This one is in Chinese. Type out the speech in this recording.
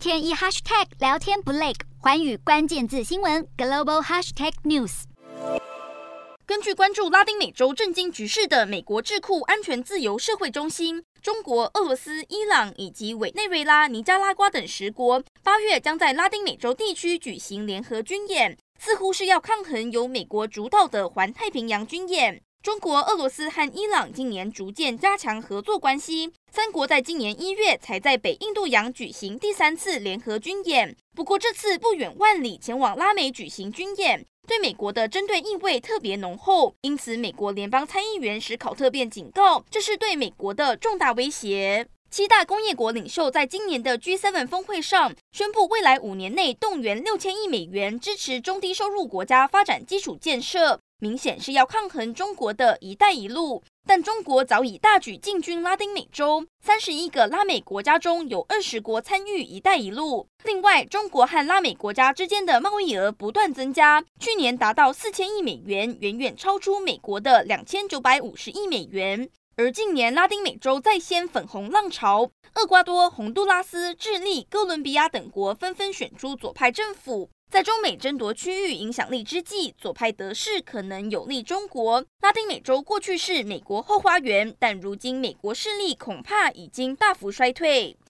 天一 hashtag 聊天不累，寰宇关键字新闻 global hashtag news。根据关注拉丁美洲政经局势的美国智库安全自由社会中心，中国、俄罗斯、伊朗以及委内瑞拉、尼加拉瓜等十国，八月将在拉丁美洲地区举行联合军演，似乎是要抗衡由美国主导的环太平洋军演。中国、俄罗斯和伊朗今年逐渐加强合作关系，三国在今年一月才在北印度洋举行第三次联合军演。不过这次不远万里前往拉美举行军演，对美国的针对意味特别浓厚。因此，美国联邦参议员史考特便警告，这是对美国的重大威胁。七大工业国领袖在今年的 G7 峰会上宣布，未来五年内动员六千亿美元支持中低收入国家发展基础建设。明显是要抗衡中国的一带一路，但中国早已大举进军拉丁美洲，三十一个拉美国家中有二十国参与一带一路。另外，中国和拉美国家之间的贸易额不断增加，去年达到四千亿美元，远远超出美国的两千九百五十亿美元。而近年拉丁美洲再掀粉红浪潮，厄瓜多、洪都拉斯、智利、哥伦比亚等国纷纷选出左派政府。在中美争夺区域影响力之际，左派得势可能有利中国。拉丁美洲过去是美国后花园，但如今美国势力恐怕已经大幅衰退。